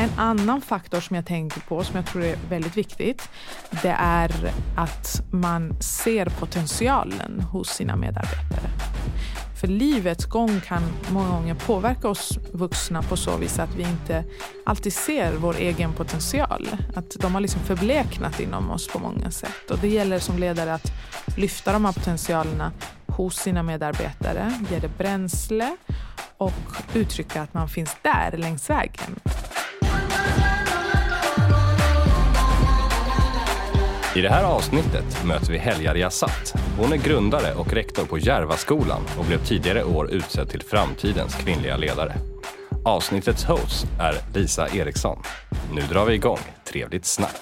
En annan faktor som jag tänker på, som jag tror är väldigt viktigt, det är att man ser potentialen hos sina medarbetare. För livets gång kan många gånger påverka oss vuxna på så vis att vi inte alltid ser vår egen potential. Att de har liksom förbleknat inom oss på många sätt. Och det gäller som ledare att lyfta de här potentialerna hos sina medarbetare, ge det bränsle och uttrycka att man finns där längs vägen. I det här avsnittet möter vi Helga Riazat. Hon är grundare och rektor på Järvaskolan och blev tidigare år utsedd till framtidens kvinnliga ledare. Avsnittets host är Lisa Eriksson. Nu drar vi igång. Trevligt snack!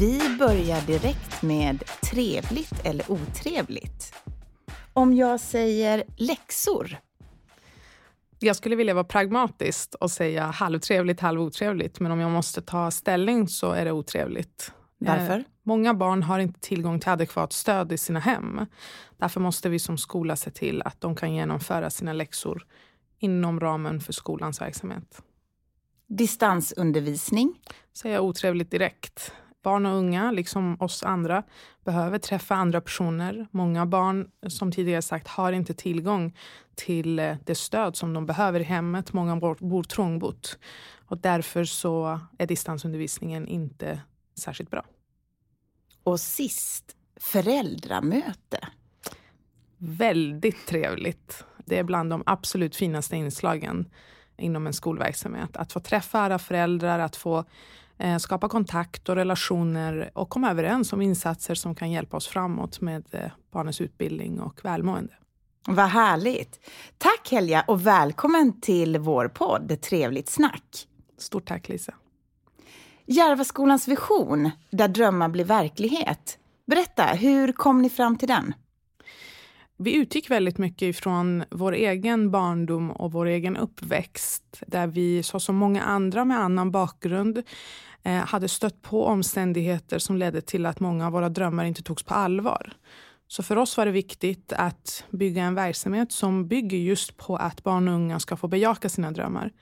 Vi börjar direkt med trevligt eller otrevligt. Om jag säger läxor, jag skulle vilja vara pragmatisk och säga halvtrevligt, halvotrevligt. Men om jag måste ta ställning så är det otrevligt. Varför? Eh, många barn har inte tillgång till adekvat stöd i sina hem. Därför måste vi som skola se till att de kan genomföra sina läxor inom ramen för skolans verksamhet. distansundervisning, Säga otrevligt direkt. Barn och unga, liksom oss andra, behöver träffa andra personer. Många barn, som tidigare sagt, har inte tillgång till eh, det stöd som de behöver i hemmet. Många bor, bor trångbott. Och därför så är distansundervisningen inte särskilt bra. och sist föräldramöte. Väldigt trevligt. Det är bland de absolut finaste inslagen inom en skolverksamhet. Att få träffa alla föräldrar, att få skapa kontakt och relationer och komma överens om insatser som kan hjälpa oss framåt med eh, barnens utbildning och välmående. Vad härligt! Tack Helga och välkommen till vår podd Trevligt snack. Stort tack Lisa. Järvaskolans vision, där drömmar blir verklighet. Berätta, hur kom ni fram till den? Vi utgick väldigt mycket ifrån vår egen barndom och vår egen uppväxt där vi, så som många andra med annan bakgrund, eh, hade stött på omständigheter som ledde till att många av våra drömmar inte togs på allvar. Så för oss var det viktigt att bygga en verksamhet som bygger just på att barn och unga ska få bejaka sina drömmar.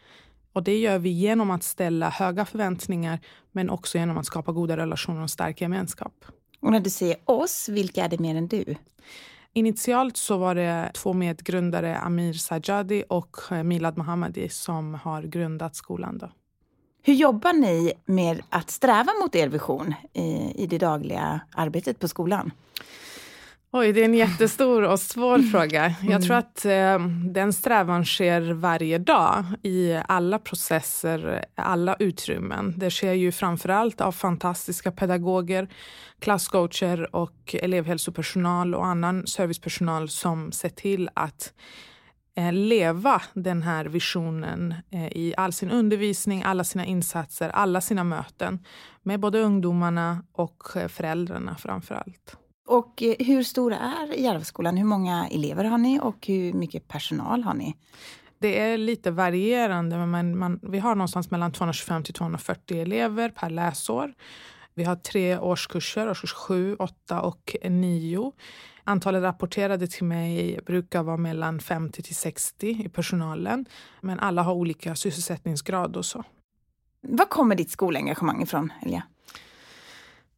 Och det gör vi genom att ställa höga förväntningar men också genom att skapa goda relationer och stark gemenskap. Och när du säger oss, vilka är det mer än du? Initialt så var det två medgrundare, Amir Sajadi och eh, Milad Mohammadi, som har grundat skolan. Då. Hur jobbar ni med att sträva mot er vision i, i det dagliga arbetet på skolan? Oj, det är en jättestor och svår fråga. Jag tror att eh, den strävan sker varje dag i alla processer, alla utrymmen. Det sker ju framförallt av fantastiska pedagoger, klasscoacher och elevhälsopersonal och annan servicepersonal som ser till att leva den här visionen eh, i all sin undervisning, alla sina insatser, alla sina möten med både ungdomarna och eh, föräldrarna framför allt. Och eh, hur stor är Järvaskolan? Hur många elever har ni och hur mycket personal har ni? Det är lite varierande, men man, vi har någonstans mellan 225 till 240 elever per läsår. Vi har tre årskurser, årskurs 7, 8 och 9. Antalet rapporterade till mig brukar vara mellan 50 till 60 i personalen. Men alla har olika sysselsättningsgrad och så. Var kommer ditt skolengagemang ifrån, Helga?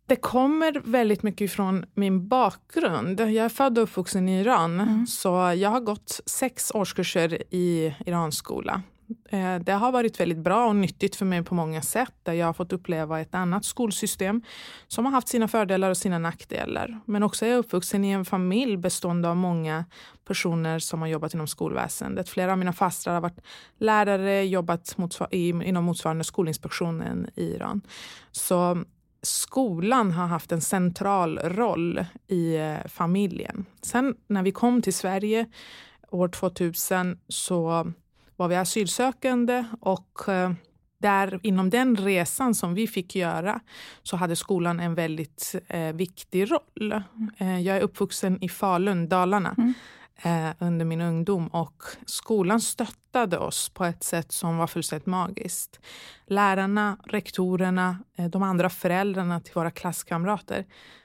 Det kommer väldigt mycket ifrån min bakgrund. Jag är född och uppvuxen i Iran, så jag har gått sex årskurser i iranskola. Eh, det har varit väldigt bra och nyttigt för mig på många sätt. Där jag har fått uppleva ett annat skolsystem som har haft sina fördelar och sina nackdelar. Men också är jag uppvuxen i en familj bestående av många personer som har jobbat inom skolväsendet. Flera av mina fastrar har varit lärare, jobbat motsvar- inom motsvarande Skolinspektionen i Iran. Så skolan har haft en central roll i eh, familjen. Sen när vi kom till Sverige år 2000 så var vi asylsökande och eh, där inom den resan som vi fick göra så hade skolan en väldigt eh, viktig roll. Eh, jag är uppvuxen i Falun, Dalarna, eh, under min ungdom och skolan stöttade oss på ett sätt som var fullständigt magiskt. Lärarna, rektorerna, eh, de andra föräldrarna till våra klasskamrater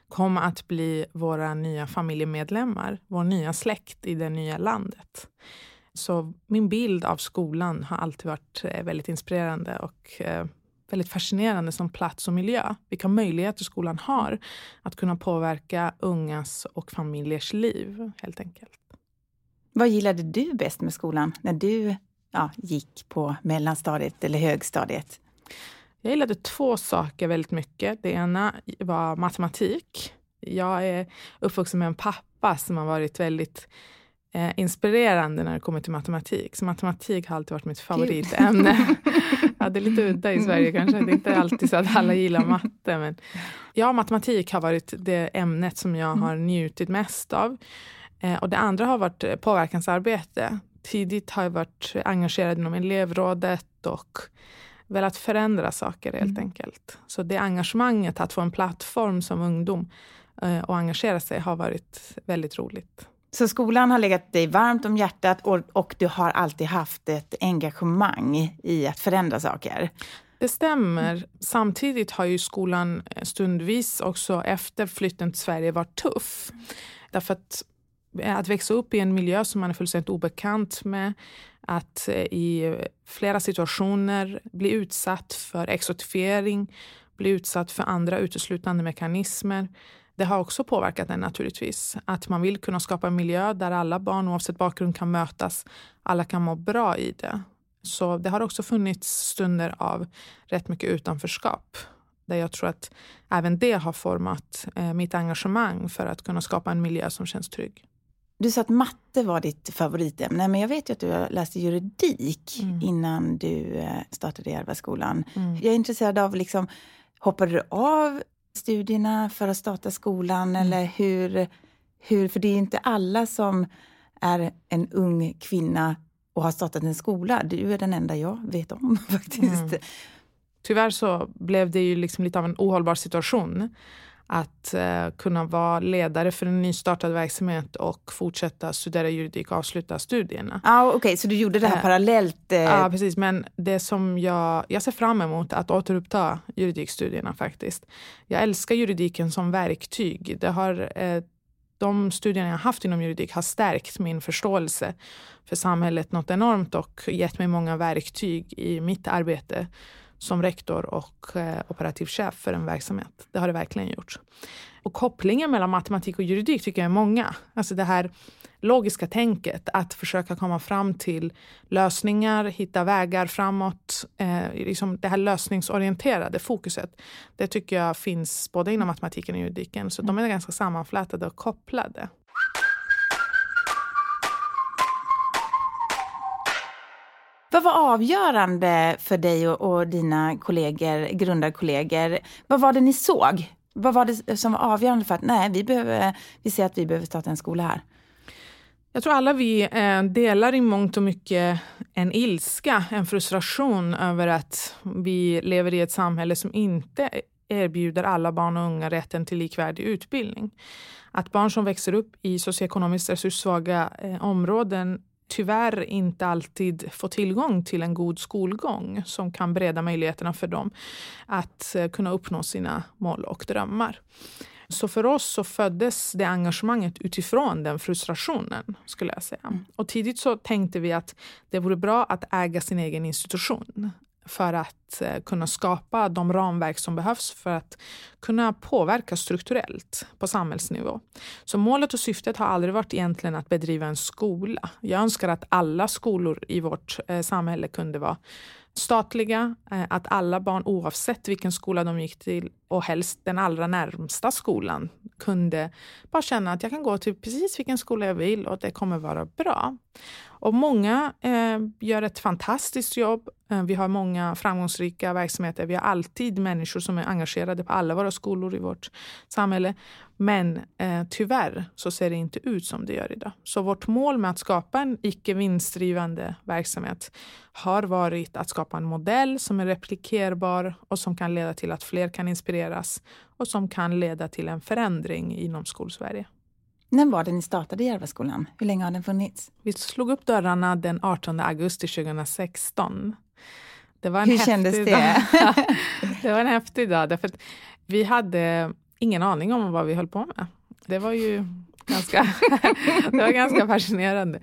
kom att bli våra nya familjemedlemmar, vår nya släkt i det nya landet. Så min bild av skolan har alltid varit eh, väldigt inspirerande och eh, väldigt fascinerande som plats och miljö. Vilka möjligheter skolan har att kunna påverka ungas och familjers liv, helt enkelt. Vad gillade du bäst med skolan när du ja, gick på mellanstadiet eller högstadiet? Jag gillade två saker väldigt mycket. Det ena var matematik. Jag är uppvuxen med en pappa som har varit väldigt eh, inspirerande när det kommer till matematik. Så matematik har alltid varit mitt favoritämne. ja, det är lite udda i Sverige kanske. Det är inte alltid så att alla gillar matte. Men ja, matematik har varit det ämnet som jag har njutit mest av. Eh, och det andra har varit påverkansarbete. Tidigt har jag varit engagerad inom elevrådet och velat förändra saker helt mm. enkelt. Så det engagemanget, att få en plattform som ungdom eh, och engagera sig har varit väldigt roligt. Så skolan har legat dig varmt om hjärtat och, och du har alltid haft ett engagemang i att förändra saker? Det stämmer. Samtidigt har ju skolan stundvis också efter flytten till Sverige varit tuff. Därför att eh, att växa upp i en miljö som man är fullständigt obekant med, att eh, i flera situationer bli utsatt för exotifiering, bli utsatt för andra uteslutande mekanismer. Det har också påverkat en naturligtvis. Att man vill kunna skapa en miljö där alla barn oavsett bakgrund kan mötas. Alla kan må bra i det. Så det har också funnits stunder av rätt mycket utanförskap där jag tror att även det har format eh, mitt engagemang för att kunna skapa en miljö som känns trygg. Du sa att matte var ditt favoritämne, men jag vet ju att du läste juridik mm. innan du eh, startade Järvaskolan. Mm. Jag är intresserad av, liksom, hoppade du av studierna för att starta skolan? Mm. Eller hur, hur, för det är inte alla som är en ung kvinna och har startat en skola. Du är den enda jag vet om faktiskt. Mm. Tyvärr så blev det ju liksom lite av en ohållbar situation att eh, kunna vara ledare för en nystartad verksamhet och fortsätta studera juridik och avsluta studierna. Ah, Okej, okay. så du gjorde det här eh, parallellt? Eh... Ja, precis. Men det som jag, jag ser fram emot att återuppta juridikstudierna faktiskt. Jag älskar juridiken som verktyg. Det har, eh, de studierna jag haft inom juridik har stärkt min förståelse för samhället något enormt och gett mig många verktyg i mitt arbete som rektor och eh, operativ chef för en verksamhet. Det har det verkligen gjort. Och kopplingen mellan matematik och juridik tycker jag är många. Alltså det här logiska tänket, att försöka komma fram till lösningar, hitta vägar framåt. Eh, liksom det här lösningsorienterade fokuset, det tycker jag finns både inom matematiken och juridiken. Så de är ganska sammanflätade och kopplade. Vad var avgörande för dig och, och dina kollegor, grundarkollegor? Vad var det ni såg? Vad var det som var avgörande för att nej, vi, behöver, vi ser att vi behöver starta en skola här? Jag tror alla vi eh, delar i mångt och mycket en ilska, en frustration över att vi lever i ett samhälle som inte erbjuder alla barn och unga rätten till likvärdig utbildning. Att barn som växer upp i socioekonomiskt resurssvaga eh, områden tyvärr inte alltid får tillgång till en god skolgång som kan bereda möjligheterna för dem att eh, kunna uppnå sina mål och drömmar. Så för oss så föddes det engagemanget utifrån den frustrationen. skulle jag säga. Mm. Och tidigt så tänkte vi att det vore bra att äga sin egen institution för att eh, kunna skapa de ramverk som behövs för att kunna påverka strukturellt på samhällsnivå. Så målet och syftet har aldrig varit egentligen att bedriva en skola. Jag önskar att alla skolor i vårt eh, samhälle kunde vara statliga, eh, att alla barn oavsett vilken skola de gick till och helst den allra närmsta skolan kunde bara känna att jag kan gå till precis vilken skola jag vill och det kommer vara bra. Och många eh, gör ett fantastiskt jobb. Eh, vi har många framgångsrika verksamheter. Vi har alltid människor som är engagerade på alla våra skolor i vårt samhälle. Men eh, tyvärr så ser det inte ut som det gör idag. Så vårt mål med att skapa en icke vinstdrivande verksamhet har varit att skapa en modell som är replikerbar och som kan leda till att fler kan inspireras och som kan leda till en förändring inom Skolsverige. När var det ni startade Järvaskolan? Hur länge har den funnits? Vi slog upp dörrarna den 18 augusti 2016. Det var en Hur kändes det? det var en häftig dag. Därför vi hade ingen aning om vad vi höll på med. Det var ju ganska, det var ganska fascinerande.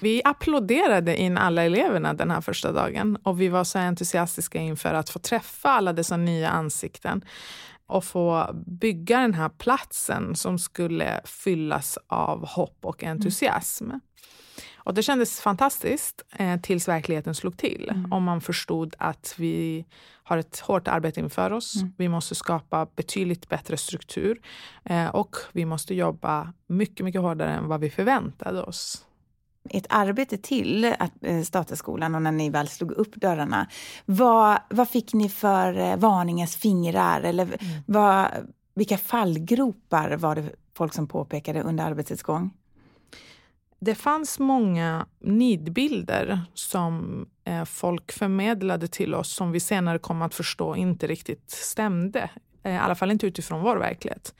Vi applåderade in alla eleverna den här första dagen och vi var så entusiastiska inför att få träffa alla dessa nya ansikten och få bygga den här platsen som skulle fyllas av hopp och entusiasm. Mm. Och det kändes fantastiskt eh, tills verkligheten slog till. Mm. Om man förstod att vi har ett hårt arbete inför oss. Mm. Vi måste skapa betydligt bättre struktur eh, och vi måste jobba mycket, mycket hårdare än vad vi förväntade oss. Ett arbete till att eh, starta skolan och när ni väl slog upp dörrarna. Vad, vad fick ni för eh, varningens fingrar? Eller mm. vad, vilka fallgropar var det folk som påpekade under arbetets gång? Det fanns många nidbilder som eh, folk förmedlade till oss som vi senare kom att förstå inte riktigt stämde. Eh, I alla fall inte utifrån vår verklighet.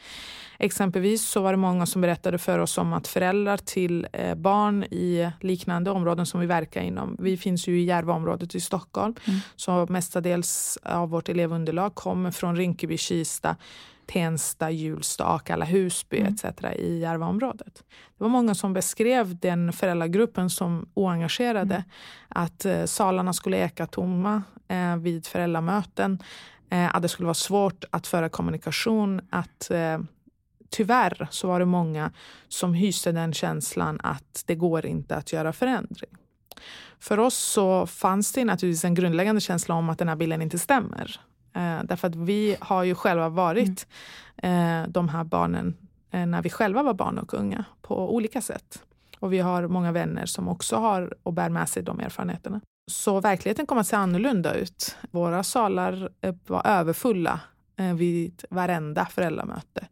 Exempelvis så var det många som berättade för oss om att föräldrar till eh, barn i liknande områden som vi verkar inom. Vi finns ju i Järvaområdet i Stockholm. Mm. Så mestadels av vårt elevunderlag kommer från Rinkeby, Kista, Tensta, Hjulsta, Akalla, Husby mm. etc. i Järvaområdet. Det var många som beskrev den föräldragruppen som oengagerade. Mm. Att eh, salarna skulle eka tomma eh, vid föräldramöten. Eh, att det skulle vara svårt att föra kommunikation. Att eh, tyvärr så var det många som hyste den känslan att det går inte att göra förändring. För oss så fanns det naturligtvis en grundläggande känsla om att den här bilden inte stämmer. Eh, därför att vi har ju själva varit mm. eh, de här barnen eh, när vi själva var barn och unga på olika sätt. Och vi har många vänner som också har och bär med sig de erfarenheterna. Så verkligheten kom att se annorlunda ut. Våra salar var överfulla eh, vid varenda föräldramöte.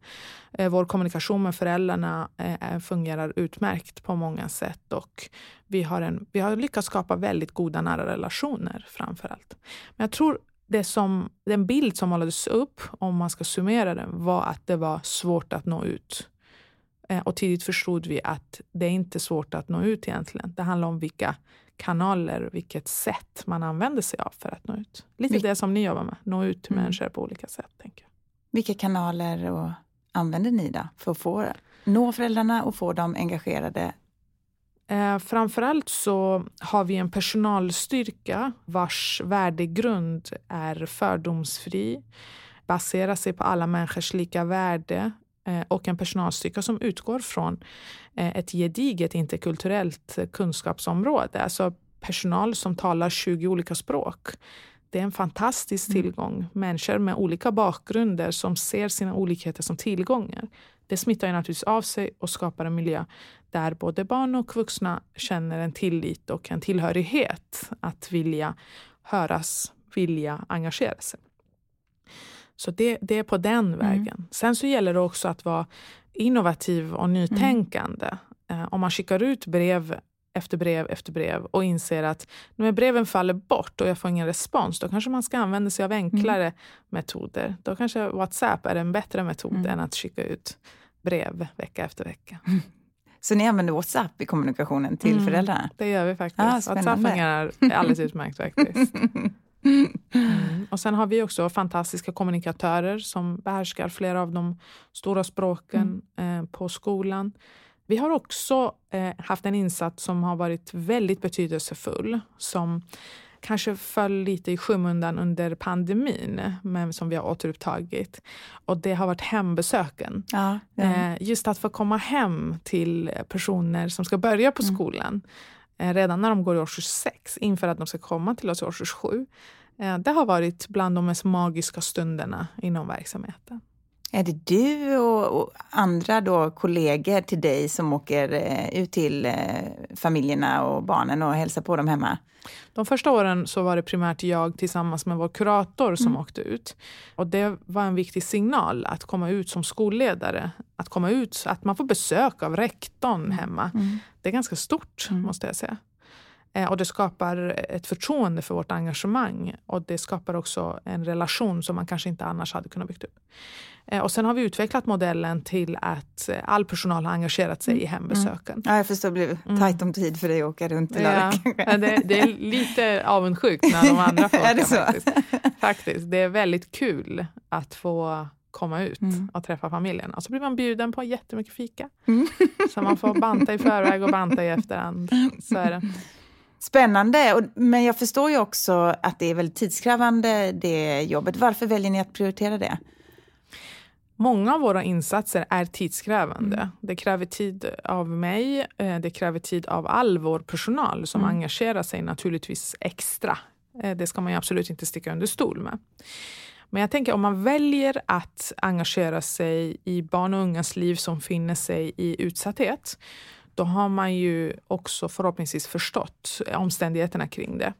Eh, vår kommunikation med föräldrarna eh, fungerar utmärkt på många sätt och vi har, en, vi har lyckats skapa väldigt goda nära relationer framför allt. Men jag tror det som, den bild som målades upp, om man ska summera den, var att det var svårt att nå ut. Och tidigt förstod vi att det är inte svårt att nå ut egentligen. Det handlar om vilka kanaler, vilket sätt man använder sig av för att nå ut. Lite Vil det som ni jobbar med, nå ut till mm. människor på olika sätt. Tänker jag. Vilka kanaler och använder ni då för att få nå föräldrarna och få dem engagerade Eh, framförallt så har vi en personalstyrka vars värdegrund är fördomsfri, baserar sig på alla människors lika värde och en personalstyrka som utgår från eh, ett gediget interkulturellt kunskapsområde. Alltså personal som talar 20 olika språk. Det är en fantastisk mm. tillgång. Människor med olika bakgrunder som ser sina olikheter som tillgångar. Det smittar ju naturligtvis av sig och skapar en miljö där både barn och vuxna känner en tillit och en tillhörighet att vilja höras, vilja engagera sig. Så det, det är på den mm. vägen. Sen så gäller det också att vara innovativ och nytänkande. Mm. om man skickar ut brev efter brev efter brev och inser att när breven faller bort och jag får ingen respons, då kanske man ska använda sig av enklare mm. metoder. Då kanske WhatsApp är en bättre metod mm. än att skicka ut brev vecka efter vecka. Så ni använder WhatsApp i kommunikationen till mm, föräldrarna? Det gör vi faktiskt. Ah, WhatsApp fungerar alldeles utmärkt faktiskt. Mm. Och sen har vi också fantastiska kommunikatörer som behärskar flera av de stora språken mm. eh, på skolan. Vi har också eh, haft en insats som har varit väldigt betydelsefull som kanske föll lite i skymundan under pandemin, men som vi har återupptagit. Och det har varit hembesöken. Ja, ja. Eh, just att få komma hem till personer som ska börja på mm. skolan mm. redan när de går i årskurs 6, inför att de ska komma till oss i årskurs 7. Eh, det har varit bland de mest magiska stunderna inom verksamheten. Är det du och, och, andra då kollegor till dig som åker eh, ut till eh, familjerna och barnen och hälsar på dem hemma? De första åren så var det primärt jag tillsammans med vår kurator som mm. åkte ut. Och Det var en viktig signal att komma ut som skolledare. Att komma ut, att man får besök av rektorn mm. hemma. Mm. Det är ganska stort, mm. måste jag säga. Eh, och det skapar ett förtroende för vårt engagemang och det skapar också en relation som man kanske inte annars hade kunnat bygga upp. Eh, och sen har vi utvecklat modellen till att eh, all personal har engagerat sig i mm. hembesöken. Mm. Ja, jag förstår, det blir mm. tajt om tid för dig att åka runt ja. ja det, det, är lite avundsjukt när de andra får åka. är det så? Faktiskt. faktiskt. Det är väldigt kul att få komma ut mm. och träffa familjen. Och så blir man bjuden på jättemycket fika. Mm. Så man får banta i förväg och banta i efterhand. Så är det. Spännande, men jag förstår ju också att det är väldigt tidskrävande det jobbet. Varför väljer ni att prioritera det? Många av våra insatser är tidskrävande. Mm. Det kräver tid av mig, eh, det kräver tid av all vår personal som mm. engagerar sig naturligtvis extra. Eh, det ska man absolut inte sticka under stol med. Men jag tänker om man väljer att engagera sig i barn och ungas liv som finner sig i utsatthet, då har man ju också förhoppningsvis förstått omständigheterna kring det.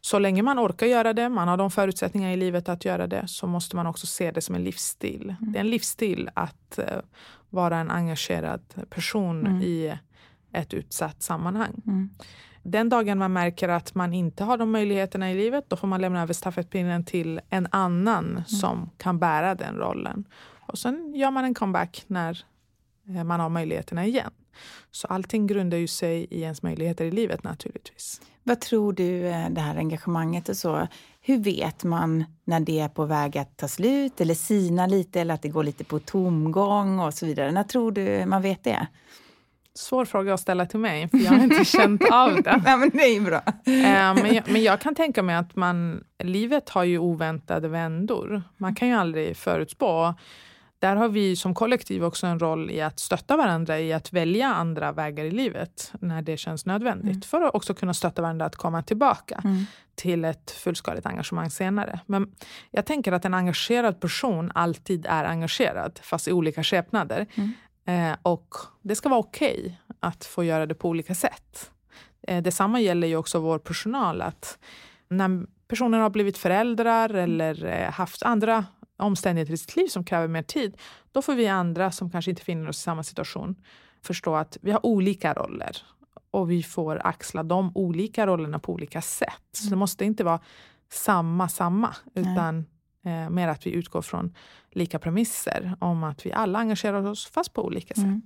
Så länge man orkar göra det, man har de förutsättningar i livet att göra det, så måste man också se det som en livsstil. Mm. Det är en livsstil att uh, vara en engagerad person mm. i ett utsatt sammanhang. Mm. Den dagen man märker att man inte har de möjligheterna i livet, då får man lämna över stafettpinnen till en annan mm. som kan bära den rollen. Och sen gör man en comeback när eh, man har möjligheterna igen. Så allting grundar ju sig i ens möjligheter i livet naturligtvis. Vad tror du, eh, det här engagemanget och så, hur vet man när det är på väg att ta slut eller sina lite eller att det går lite på tomgång och så vidare? När tror du man vet det? Svår fråga att ställa till mig, för jag har inte känt av det. Nej, men det är bra. Eh, men, jag, men jag kan tänka mig att man, livet har ju oväntade vändor. Man kan ju aldrig förutspå. Där har vi som kollektiv också en roll i att stötta varandra i att välja andra vägar i livet när det känns nödvändigt. Mm. För att också kunna stötta varandra att komma tillbaka mm. till ett fullskaligt engagemang senare. Men jag tänker att en engagerad person alltid är engagerad, fast i olika skepnader. Mm. Eh, och det ska vara okej okay att få göra det på olika sätt. Eh, detsamma gäller ju också vår personal. att När personer har blivit föräldrar eller eh, haft andra omständigheter i sitt liv som kräver mer tid, då får vi andra som kanske inte finner oss i samma situation förstå att vi har olika roller och vi får axla de olika rollerna på olika sätt. Så det mm. måste inte vara samma, samma, utan eh, mer att vi utgår från lika premisser om att vi alla engagerar oss fast på olika sätt. Mm.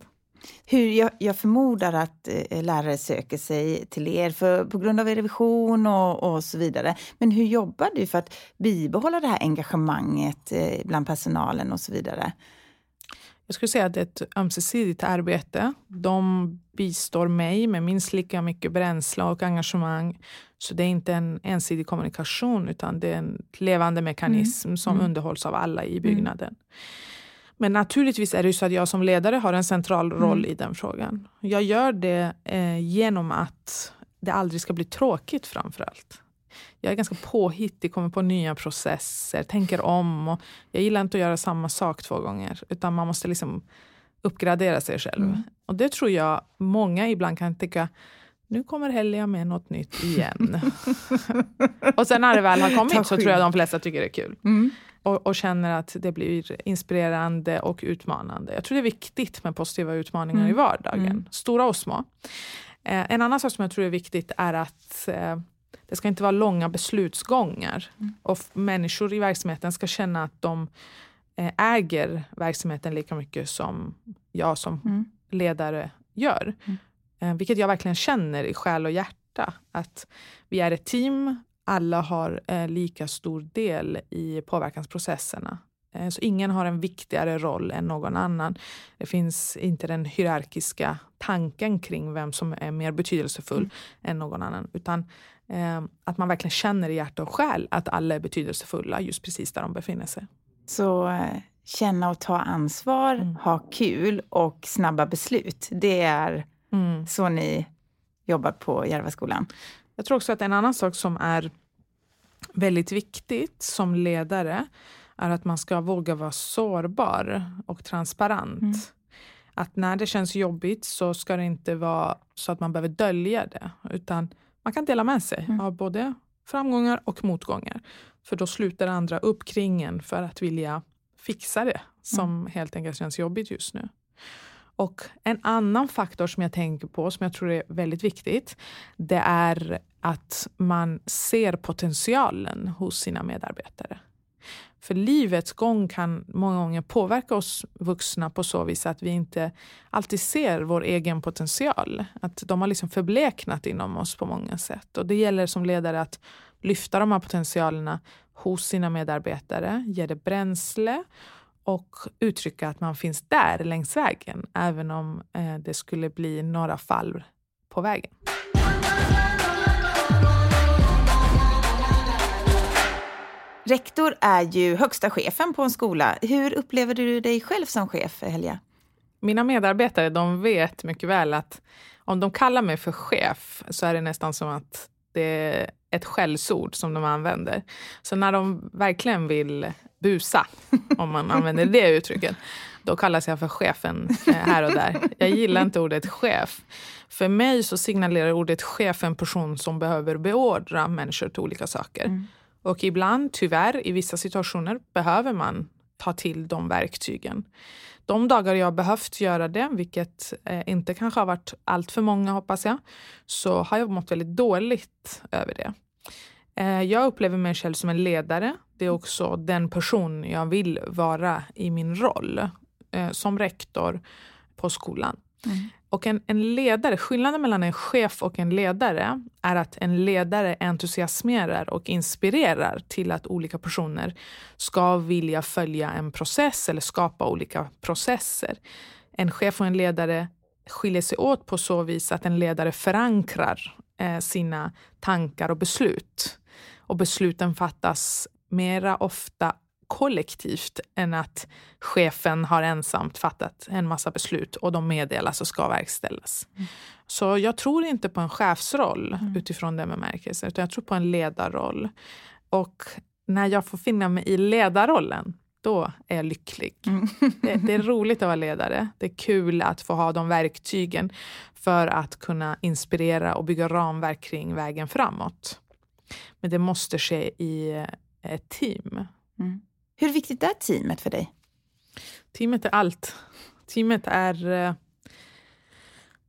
Hur, jag, jag, förmodar att eh, lärare söker sig till er för, på grund av er revision och, och, så vidare. Men hur jobbar du för att bibehålla det här engagemanget eh, bland personalen och så vidare? Jag skulle säga att det är ett ömsesidigt arbete. De bistår mig med minst lika mycket bränsle och engagemang. Så det är inte en ensidig kommunikation utan det är en levande mekanism mm. som mm. underhålls av alla i byggnaden. Mm. Men naturligtvis är det så att jag som ledare har en central roll mm. i den frågan. Jag gör det eh, genom att det aldrig ska bli tråkigt framför allt. Jag är ganska påhittig, kommer på nya processer, tänker om. Och jag gillar inte att göra samma sak två gånger, utan man måste liksom uppgradera sig själv. Mm. Och det tror jag många ibland kan tycka, nu kommer Helga med något nytt igen. och sen när det väl har kommit så tror jag de flesta tycker det är kul. Mm. Och, och, känner att det blir inspirerande och utmanande. Jag tror det är viktigt med positiva utmaningar mm. i vardagen, mm. stora och små. Eh, en annan sak som jag tror är viktigt är att eh, det ska inte vara långa beslutsgångar. Mm. Och människor i verksamheten ska känna att de eh, äger verksamheten lika mycket som jag som mm. ledare gör. Mm. Eh, vilket jag verkligen känner i själ och hjärta. Att vi är ett team, alla har eh, lika stor del i påverkansprocesserna. Eh, så ingen har en viktigare roll än någon annan. Det finns inte den hierarkiska tanken kring vem som är mer betydelsefull mm. än någon annan. Utan eh, att man verkligen känner i hjärta och själ att alla är betydelsefulla just precis där de befinner sig. Så eh, känna och ta ansvar, mm. ha kul och snabba beslut. Det är mm. så ni jobbar på Järvaskolan? Jag tror också att en annan sak som är väldigt viktigt som ledare är att man ska våga vara sårbar och transparent. Mm. Att när det känns jobbigt så ska det inte vara så att man behöver dölja det, utan man kan dela med sig mm. av både framgångar och motgångar. För då sluter andra upp kring en för att vilja fixa det som mm. helt enkelt känns jobbigt just nu. Och en annan faktor som jag tänker på, som jag tror är väldigt viktigt, det är att man ser potentialen hos sina medarbetare. För livets gång kan många gånger påverka oss vuxna på så vis att vi inte alltid ser vår egen potential. Att de har liksom förbleknat inom oss på många sätt. Och det gäller som ledare att lyfta de här potentialerna hos sina medarbetare, ge det bränsle och uttrycka att man finns där längs vägen även om eh, det skulle bli några fall på vägen. Rektor är ju högsta chefen på en skola. Hur upplever du dig själv som chef, Helja? Mina medarbetare de vet mycket väl att om de kallar mig för chef så är det nästan som att det är ett skällsord som de använder. Så när de verkligen vill busa, om man använder det uttrycket, då kallas jag för chefen eh, här och där. Jag gillar inte ordet chef. För mig så signalerar ordet chef en person som behöver beordra människor till olika saker. Mm. Och ibland, tyvärr, i vissa situationer behöver man ta till de verktygen. De dagar jag behövt göra det, vilket eh, inte kanske har varit allt för många hoppas jag, så har jag mått väldigt dåligt över det. Eh, jag upplever mig själv som en ledare. Det är också den person jag vill vara i min roll eh, som rektor på skolan. Mm. Och en, en ledare, skillnaden mellan en chef och en ledare är att en ledare entusiasmerar och inspirerar till att olika personer ska vilja följa en process eller skapa olika processer. En chef och en ledare skiljer sig åt på så vis att en ledare förankrar eh, sina tankar och beslut. Och besluten fattas mera ofta kollektivt än att chefen har ensamt fattat en massa beslut och de meddelas och ska verkställas. Mm. Så jag tror inte på en chefsroll mm. utifrån den bemärkelsen, utan jag tror på en ledarroll. Och när jag får finna mig i ledarrollen, då är jag lycklig. Mm. det, det, är roligt att vara ledare. Det är kul att få ha de verktygen för att kunna inspirera och bygga ramverk kring vägen framåt. Men det måste ske i ett team. Mm. Hur viktigt är teamet för dig? Teamet är allt. Teamet är, eh,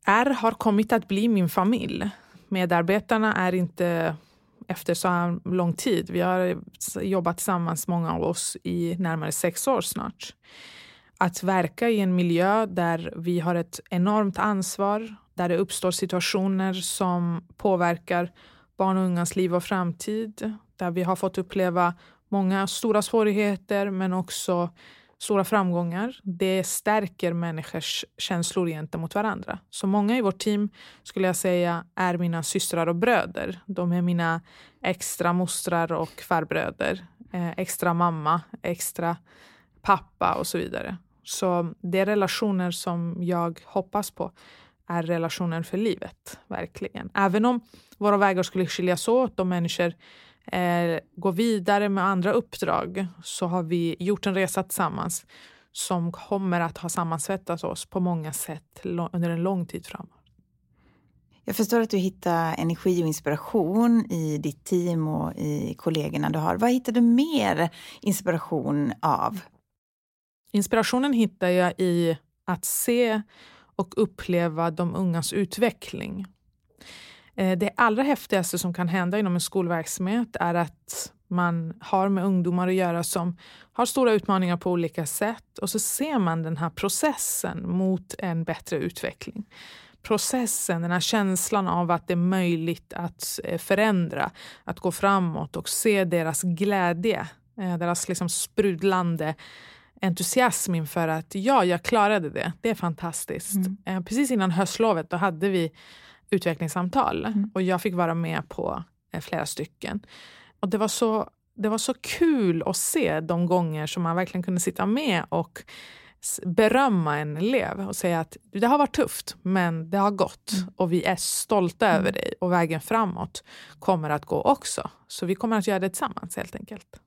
är, har kommit att bli min familj. Medarbetarna är inte efter så här lång tid. Vi har jobbat tillsammans, många av oss, i närmare sex år snart. Att verka i en miljö där vi har ett enormt ansvar, där det uppstår situationer som påverkar barn och ungas liv och framtid, där vi har fått uppleva många stora svårigheter men också stora framgångar. Det stärker människors känslor gentemot varandra. Så många i vårt team skulle jag säga är mina systrar och bröder. De är mina extra mostrar och farbröder. Eh, extra mamma, extra pappa och så vidare. Så det är relationer som jag hoppas på är relationer för livet, verkligen. Även om våra vägar skulle skiljas åt och människor eh, gå vidare med andra uppdrag så har vi gjort en resa tillsammans som kommer att ha sammansvettat oss på många sätt under en lång tid framåt. Jag förstår att du hittar energi och inspiration i ditt team och i kollegorna du har. Vad hittar du mer inspiration av? Inspirationen hittar jag i att se och uppleva de ungas utveckling. Eh, det allra häftigaste som kan hända inom en skolverksamhet är att man har med ungdomar att göra som har stora utmaningar på olika sätt och så ser man den här processen mot en bättre utveckling. Processen, den här känslan av att det är möjligt att eh, förändra, att gå framåt och se deras glädje, eh, deras liksom sprudlande entusiasm inför att ja, jag klarade det. Det är fantastiskt. Mm. Precis innan höstlovet då hade vi utvecklingssamtal mm. och jag fick vara med på eh, flera stycken. Och det var så det var så kul att se de gånger som man verkligen kunde sitta med och berömma en elev och säga att det har varit tufft, men det har gått mm. och vi är stolta mm. över dig och vägen framåt kommer att gå också. Så vi kommer att göra det tillsammans helt enkelt.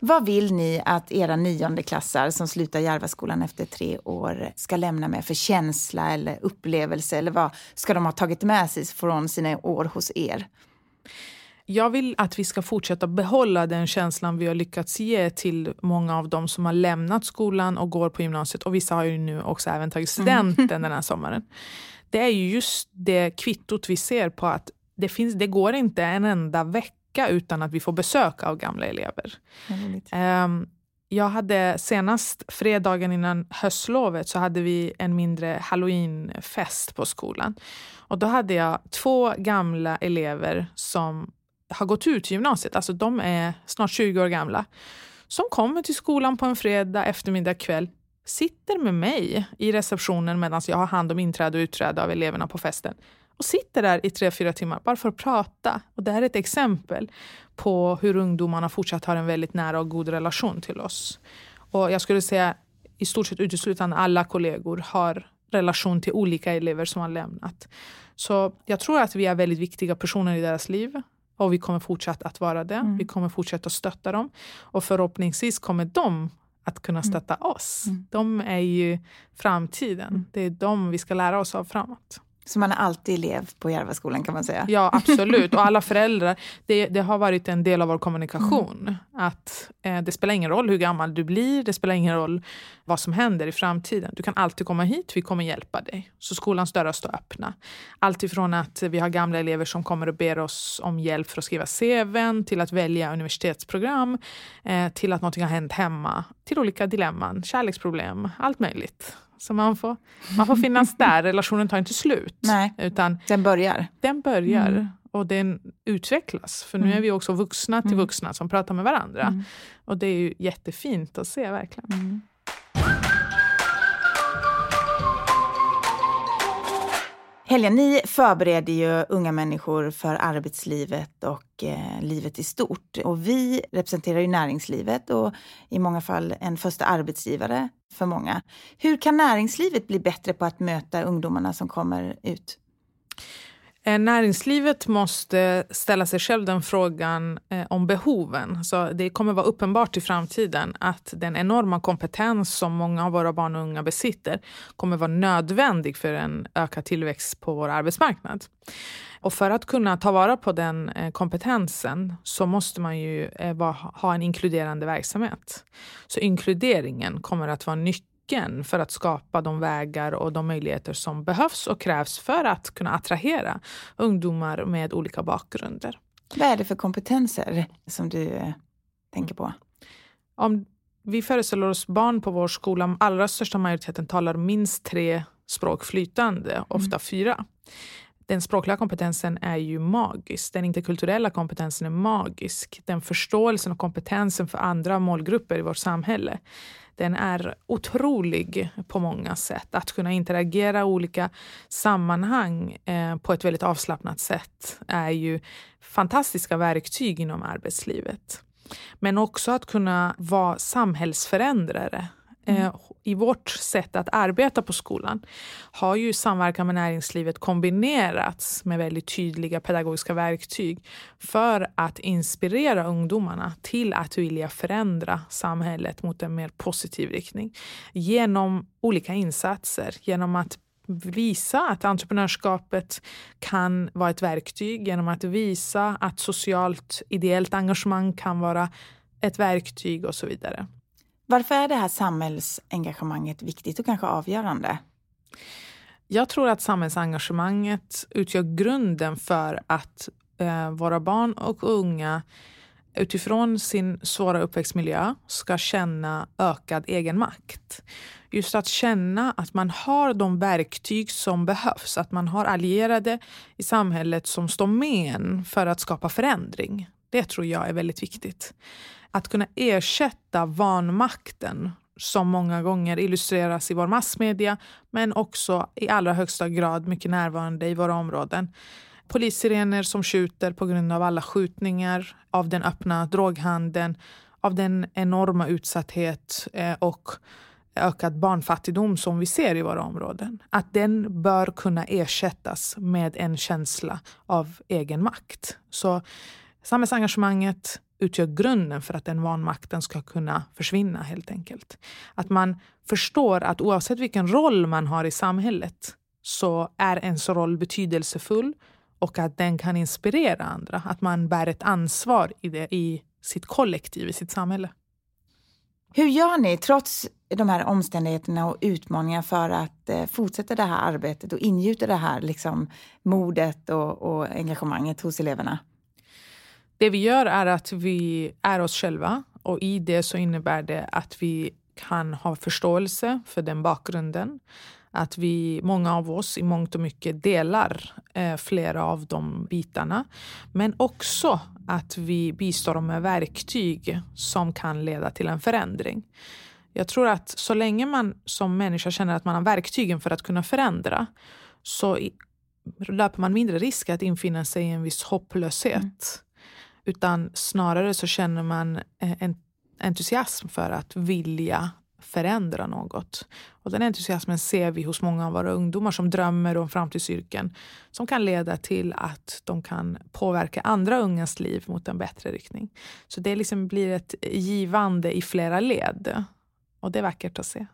Vad vill ni att era niondeklassar som slutar Järvaskolan efter tre år ska lämna med för känsla eller upplevelse? Eller vad ska de ha tagit med sig från sina år hos er? Jag vill att vi ska fortsätta behålla den känslan vi har lyckats ge till många av dem som har lämnat skolan och går på gymnasiet. Och vissa har ju nu också även tagit studenten mm. den här sommaren. Det är ju just det kvittot vi ser på att det, finns, det går inte en enda vecka vecka utan att vi får besök av gamla elever. Um, jag hade senast fredagen innan höstlovet så hade vi en mindre halloweenfest på skolan. Och då hade jag två gamla elever som har gått ut gymnasiet. Alltså de är snart 20 år gamla. som kommer till skolan på en fredag eftermiddag kväll sitter med mig i receptionen medan jag har hand om inträde och utträde av eleverna på festen och sitter där i tre, fyra timmar bara för att prata. Och Det här är ett exempel på hur ungdomarna fortsatt har en väldigt nära och god relation till oss. Och Jag skulle säga i stort sett uteslutande alla kollegor har relation till olika elever som har lämnat. Så jag tror att vi är väldigt viktiga personer i deras liv och vi kommer fortsätta att vara det. Mm. Vi kommer fortsätta att stötta dem och förhoppningsvis kommer de att kunna mm. stötta oss. Mm. De är ju framtiden. Mm. Det är de vi ska lära oss av framåt. Så man är alltid elev på Järvaskolan kan man säga? Ja, absolut. Och alla föräldrar. Det, det har varit en del av vår kommunikation. Mm. Att eh, Det spelar ingen roll hur gammal du blir, det spelar ingen roll vad som händer i framtiden. Du kan alltid komma hit, vi kommer hjälpa dig. Så skolans dörrar står öppna. Alltifrån att vi har gamla elever som kommer och ber oss om hjälp för att skriva CVn, till att välja universitetsprogram, eh, till att något har hänt hemma, till olika dilemman, kärleksproblem, allt möjligt. Så man får, man får finnas där. Relationen tar inte slut. Nej, utan den börjar. Den börjar. Mm. Och den utvecklas. För nu mm. är vi också vuxna till mm. vuxna som pratar med varandra. Mm. Och det är ju jättefint att se verkligen. Helga, ni förbereder ju unga människor för arbetslivet och eh, livet i stort. Och vi representerar ju näringslivet och i många fall en första arbetsgivare för många. Hur kan näringslivet bli bättre på att möta ungdomarna som kommer ut? Eh, näringslivet måste ställa sig själv den frågan eh, om behoven. Så det kommer vara uppenbart i framtiden att den enorma kompetens som många av våra barn och unga besitter kommer vara nödvändig för en ökad tillväxt på vår arbetsmarknad. Och för att kunna ta vara på den eh, kompetensen så måste man ju eh, ha en inkluderande verksamhet. Så inkluderingen kommer att vara nytt nyckeln för att skapa de vägar och de möjligheter som behövs och krävs för att kunna attrahera ungdomar med olika bakgrunder. Vad är det för kompetenser som du eh, tänker på? Om vi föreställer oss barn på vår skola, allra största majoriteten talar minst tre språk flytande, ofta mm. fyra. Den språkliga kompetensen är ju magisk. Den interkulturella kompetensen är magisk. Den förståelsen och kompetensen för andra målgrupper i vårt samhälle den är otrolig på många sätt. Att kunna interagera i olika sammanhang eh, på ett väldigt avslappnat sätt är ju fantastiska verktyg inom arbetslivet. Men också att kunna vara samhällsförändrare Mm. Eh, i vårt sätt att arbeta på skolan har ju samverkan med näringslivet kombinerats med väldigt tydliga pedagogiska verktyg för att inspirera ungdomarna till att vilja förändra samhället mot en mer positiv riktning genom olika insatser. Genom att visa att entreprenörskapet kan vara ett verktyg, genom att visa att socialt ideellt engagemang kan vara ett verktyg och så vidare. Varför är det här samhällsengagemanget viktigt och kanske avgörande? Jag tror att samhällsengagemanget utgör grunden för att eh, våra barn och unga utifrån sin svåra uppväxtmiljö ska känna ökad egenmakt. Just att känna att man har de verktyg som behövs, att man har allierade i samhället som står med en för att skapa förändring. Det tror jag är väldigt viktigt att kunna ersätta vanmakten som många gånger illustreras i vår massmedia men också i allra högsta grad mycket närvarande i våra områden. Polissirener som skjuter på grund av alla skjutningar, av den öppna droghandeln, av den enorma utsatthet eh, och ökad barnfattigdom som vi ser i våra områden. Att den bör kunna ersättas med en känsla av egen makt. Så samhällsengagemanget, utgör grunden för att den vanmakten ska kunna försvinna helt enkelt. Att man förstår att oavsett vilken roll man har i samhället så är ens roll betydelsefull och att den kan inspirera andra. Att man bär ett ansvar i, det, i sitt kollektiv, i sitt samhälle. Hur gör ni, trots de här omständigheterna och utmaningarna för att eh, fortsätta det här arbetet och ingjuta det här liksom, modet och, och engagemanget hos eleverna? Det vi gör är att vi är oss själva och i det så innebär det att vi kan ha förståelse för den bakgrunden. att vi, många av oss i mångt och mycket delar eh, flera av de bitarna. Men också att vi bistår dem med verktyg som kan leda till en förändring. Jag tror att så länge man som människa känner att man har verktygen för att kunna förändra så löper man mindre risk att infinna sig i en viss hopplöshet. Mm. Utan snarare så känner man eh, en entusiasm för att vilja förändra något. Och den entusiasmen ser vi hos många av våra ungdomar som drömmer om framtidsyrken som kan leda till att de kan påverka andra ungas liv mot en bättre riktning. Så det liksom blir ett givande i flera led. Och det är vackert att se.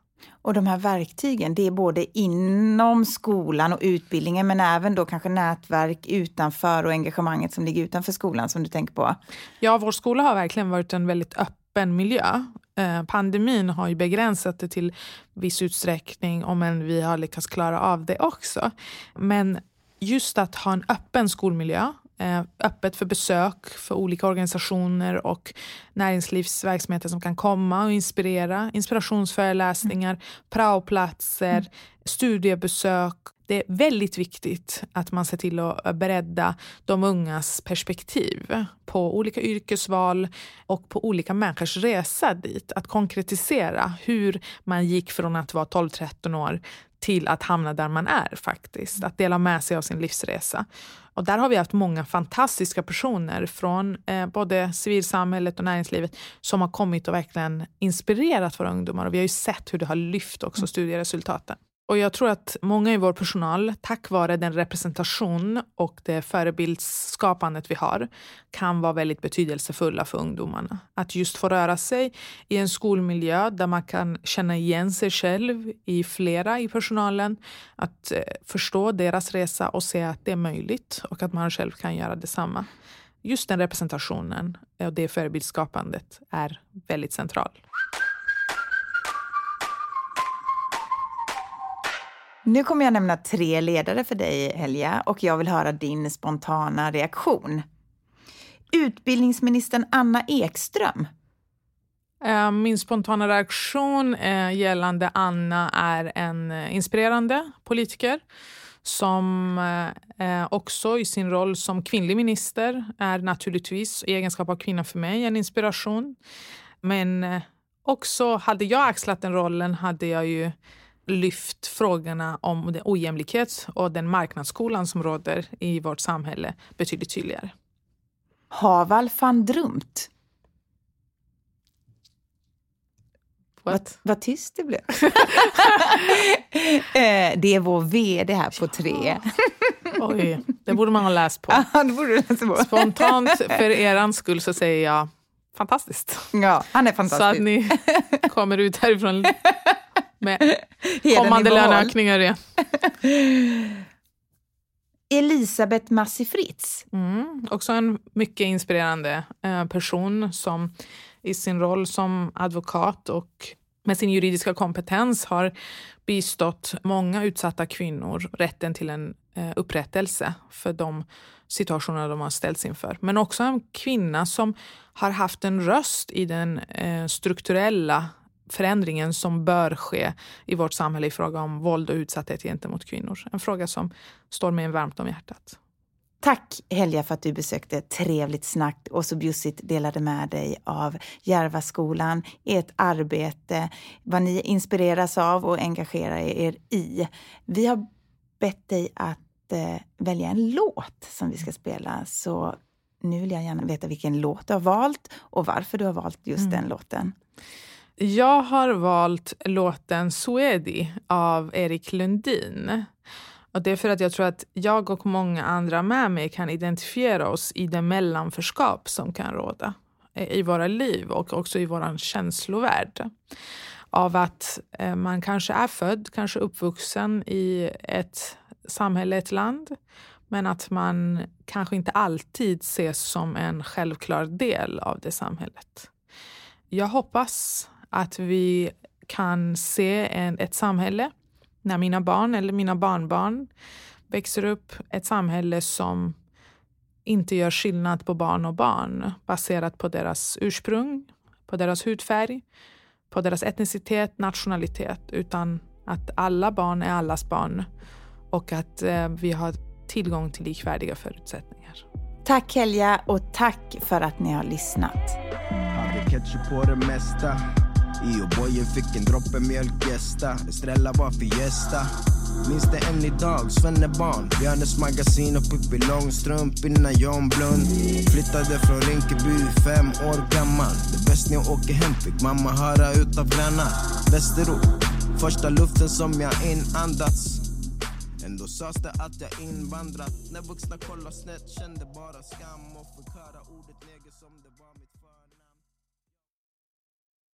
Och de här verktygen, det är både inom skolan och utbildningen men även då kanske nätverk utanför och engagemanget som ligger utanför skolan som du tänker på? Ja, vår skola har verkligen varit en väldigt öppen miljö. Eh, pandemin har ju begränsat det till viss utsträckning, om än vi har lyckats klara av det också. Men just att ha en öppen skolmiljö Eh, öppet för besök för olika organisationer och näringslivsverksamheter som kan komma och inspirera. Inspirationsföreläsningar, mm. praoplatser, mm. studiebesök. Det är väldigt viktigt att man ser till att bredda de ungas perspektiv på olika yrkesval och på olika människors resa dit. Att konkretisera hur man gick från att vara 12-13 år till att hamna där man är faktiskt. Att dela med sig av sin livsresa. Och där har vi haft många fantastiska personer från eh, både civilsamhället och näringslivet som har kommit och verkligen inspirerat våra ungdomar. Och vi har ju sett hur det har lyft också mm. studieresultaten. Och jag tror att många i vår personal, tack vare den representation och det förebildsskapandet vi har, kan vara väldigt betydelsefulla för ungdomarna. Att just få röra sig i en skolmiljö där man kan känna igen sig själv i flera i personalen, att eh, förstå deras resa och se att det är möjligt och att man själv kan göra detsamma. Just den representationen och det förebildsskapandet är väldigt central. Nu kommer jag nämna tre ledare för dig, Helja, och jag vill höra din spontana reaktion. Utbildningsministern Anna Ekström. Eh, min spontana reaktion eh, gällande Anna är en eh, inspirerande politiker som också i sin roll som kvinnlig minister är naturligtvis i egenskap av kvinna för mig en inspiration. Men också hade jag axlat den rollen hade jag ju lyft frågorna om den ojämlikhet och den marknadsskolan som råder i vårt samhälle betydligt tydligare. Haval van Drumt. Vad, vad tyst det blev. Eh, det är vår vd här på tre. Oj, det borde man ha läst på. det borde läsa på. Spontant för er skull så säger jag fantastiskt. Ja, han är fantastisk. Så att ni kommer ut härifrån med kommande löneökningar igen. Elisabeth Massi Fritz. Mm, också en mycket inspirerande eh, person som i sin roll som advokat och med sin juridiska kompetens har bistått många utsatta kvinnor rätten till en eh, upprättelse för de situationer de har ställts inför. Men också en kvinna som har haft en röst i den eh, strukturella förändringen som bör ske i vårt samhälle i fråga om våld och utsatthet gentemot kvinnor. En fråga som står mig varmt om hjärtat. Tack Helja för att du besökte Trevligt snack och så bjussigt delade med dig av Järvaskolan, ert arbete, vad ni inspireras av och engagerar er i. Vi har bett dig att eh, välja en låt som vi ska spela, så nu vill jag gärna veta vilken låt du har valt och varför du har valt just mm. den låten. Jag har valt låten Suedi av Erik Lundin. Och det är för att jag tror att jag och många andra med mig kan identifiera oss i det mellanförskap som kan råda eh, i våra liv och också i vår känslovärld. Av att eh, man kanske är född, kanske uppvuxen i ett samhälle, ett land men att man kanske inte alltid ses som en självklar del av det samhället. Jag hoppas att vi kan se en, ett samhälle när mina barn eller mina barnbarn växer upp. Ett samhälle som inte gör skillnad på barn och barn baserat på deras ursprung, på deras hudfärg, på deras etnicitet, nationalitet, utan Att alla barn är allas barn och att eh, vi har tillgång till likvärdiga förutsättningar. Tack Helja och tack för att ni har lyssnat. I O'boyen fick en droppe mjölk gästa. Estrella var fiesta Minns det än idag, Svennebarn Björnes magasin och Pippi Långstrump innan John Blund. Flyttade från Rinkeby, fem år gammal. Det bäst när jag åker hem fick mamma höra utav grannar Västerort, första luften som jag inandats. Ändå sades det att jag invandrat. När vuxna kollade snett kände bara skam och förkastning